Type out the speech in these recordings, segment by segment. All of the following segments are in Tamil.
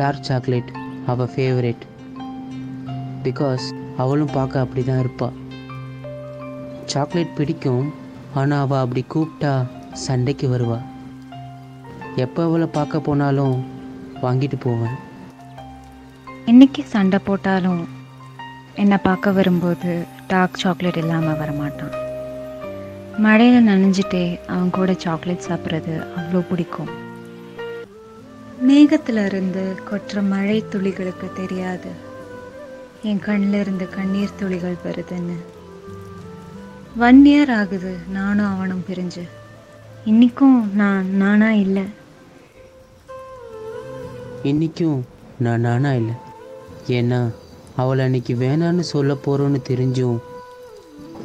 டார்க் சாக்லேட் அவள் ஃபேவரேட் பிகாஸ் அவளும் பார்க்க அப்படி தான் இருப்பாள் சாக்லேட் பிடிக்கும் ஆனால் அவள் அப்படி கூப்பிட்டா சண்டைக்கு வருவாள் எப்போ அவளை பார்க்க போனாலும் வாங்கிட்டு போவேன். இன்னைக்கு சண்டை போட்டாலும் என்னை பார்க்க வரும்போது டார்க் சாக்லேட் இல்லாமல் வரமாட்டான். மழையில் நனைஞ்சிட்டே அவன் கூட சாக்லேட் சாப்பிட்றது அவ்வளோ பிடிக்கும். மேகத்திலிருந்து கொற்ற மழை துளிகளுக்கு தெரியாது. என் கண்ணில் இருந்து கண்ணீர் துளிகள் வருதுன்னு. ஒன் இயர் ஆகுது நானும் அவனும் பிரிஞ்சு. இன்னைக்கும் நான் நானா இல்லை. இன்னைக்கும் நான் நானா இல்லை. ஏன்னா அவளை அன்னைக்கு வேணான்னு சொல்ல போகிறோன்னு தெரிஞ்சும்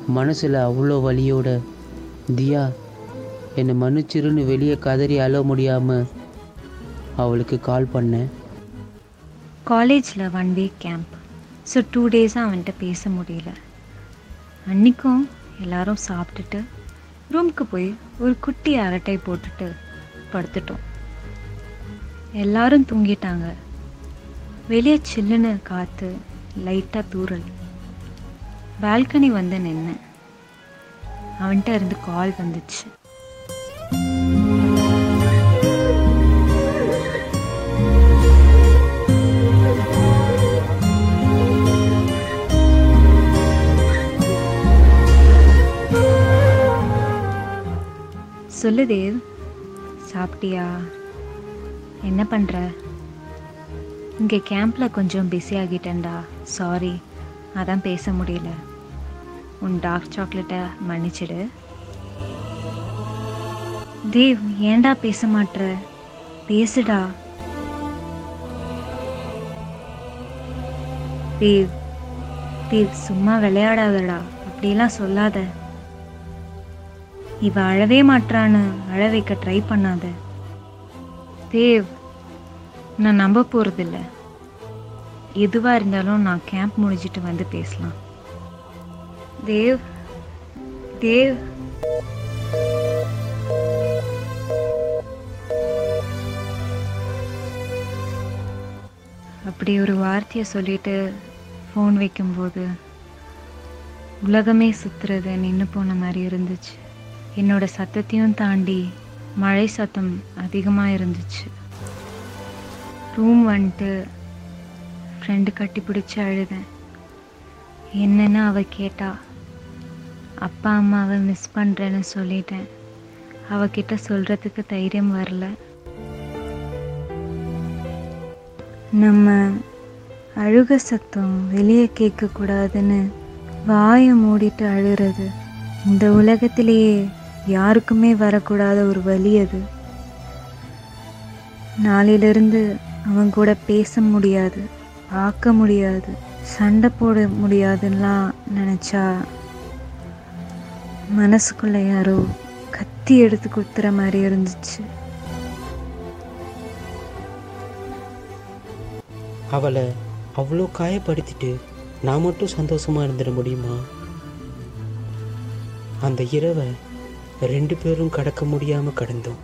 மனசில் அவ்வளோ வழியோட தியா என்னை மன்னிச்சிருன்னு வெளியே கதறி அழ முடியாமல் அவளுக்கு கால் பண்ணேன் காலேஜில் one week camp so two டேஸாக அவன்கிட்ட பேச முடியல. அன்றைக்கும் எல்லாரும் சாப்பிட்டுட்டு ரூமுக்கு போய் ஒரு குட்டி அரட்டை போட்டுட்டு படுத்துட்டோம். எல்லாரும் தூங்கிட்டாங்க. வெளியே சில்லுன்னு காற்று லைட்டாக தூரல் பால்கனி வந்து நின்னேன். அவன்கிட்ட இருந்து கால் வந்துச்சு. சொல்லு தேவ் சாப்பிட்டியா? என்ன பண்ணுற இங்கே கேம்பில் கொஞ்சம் பிஸி ஆகிட்டேன்டா. சாரி அதான் பேச முடியல. உன் டார்க் சாக்லேட்டை மன்னிச்சிடு. தேவ் ஏன்டா பேச மாட்ற? பேசுடா. தேவ் தேவ் சும்மா விளையாடாதடா. அப்படிலாம் சொல்லாத. இவ அழவே மாட்றான்னு அழ வைக்க ட்ரை பண்ணாத. தேவ் நான் நம்ப போறதில்ல. எதுவா இருந்தாலும் நான் கேம்ப் முடிஞ்சிட்டு வந்து பேசலாம். தேவ் தேவ். அப்படி ஒரு வார்த்தையை சொல்லிட்டு ஃபோன் வைக்கும்போது உலகமே சுற்றுறது நின்று போன மாதிரி இருந்துச்சு. என்னோட சத்தத்தையும் தாண்டி மழை சத்தம் அதிகமாக இருந்துச்சு ரூம் வந்துட்டு ஃப்ரெண்டு கட்டி பிடிச்சி அழுதேன். என்னன்னு அவள் கேட்டா அப்பா அம்மாவை மிஸ் பண்ணுறேன்னு சொல்லிட்டேன். அவகிட்ட சொல்கிறதுக்கு தைரியம் வரல. நம்ம அழுக சத்தம் வெளியே கேட்கக்கூடாதுன்னு வாயை மூடிட்டு அழுகிறது இந்த உலகத்திலேயே யாருக்குமே வரக்கூடாத ஒரு வழி அது. நாளிலிருந்து அவன் கூட பேச முடியாது பார்க்க முடியாது சண்டை போட முடியாதுலாம் நினச்சா மனசுக்குள்ள யாரோ கத்தி எடுத்து குத்துற மாதிரி இருந்துச்சு. அவளை அவ்வளோ காயப்படுத்திட்டு நான் மட்டும் சந்தோஷமாக இருந்துட முடியுமா? அந்த இரவை ரெண்டு பேரும் கடக்க முடியாமல் கடந்தோம்.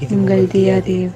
இது உங்கள் தியாதேவ்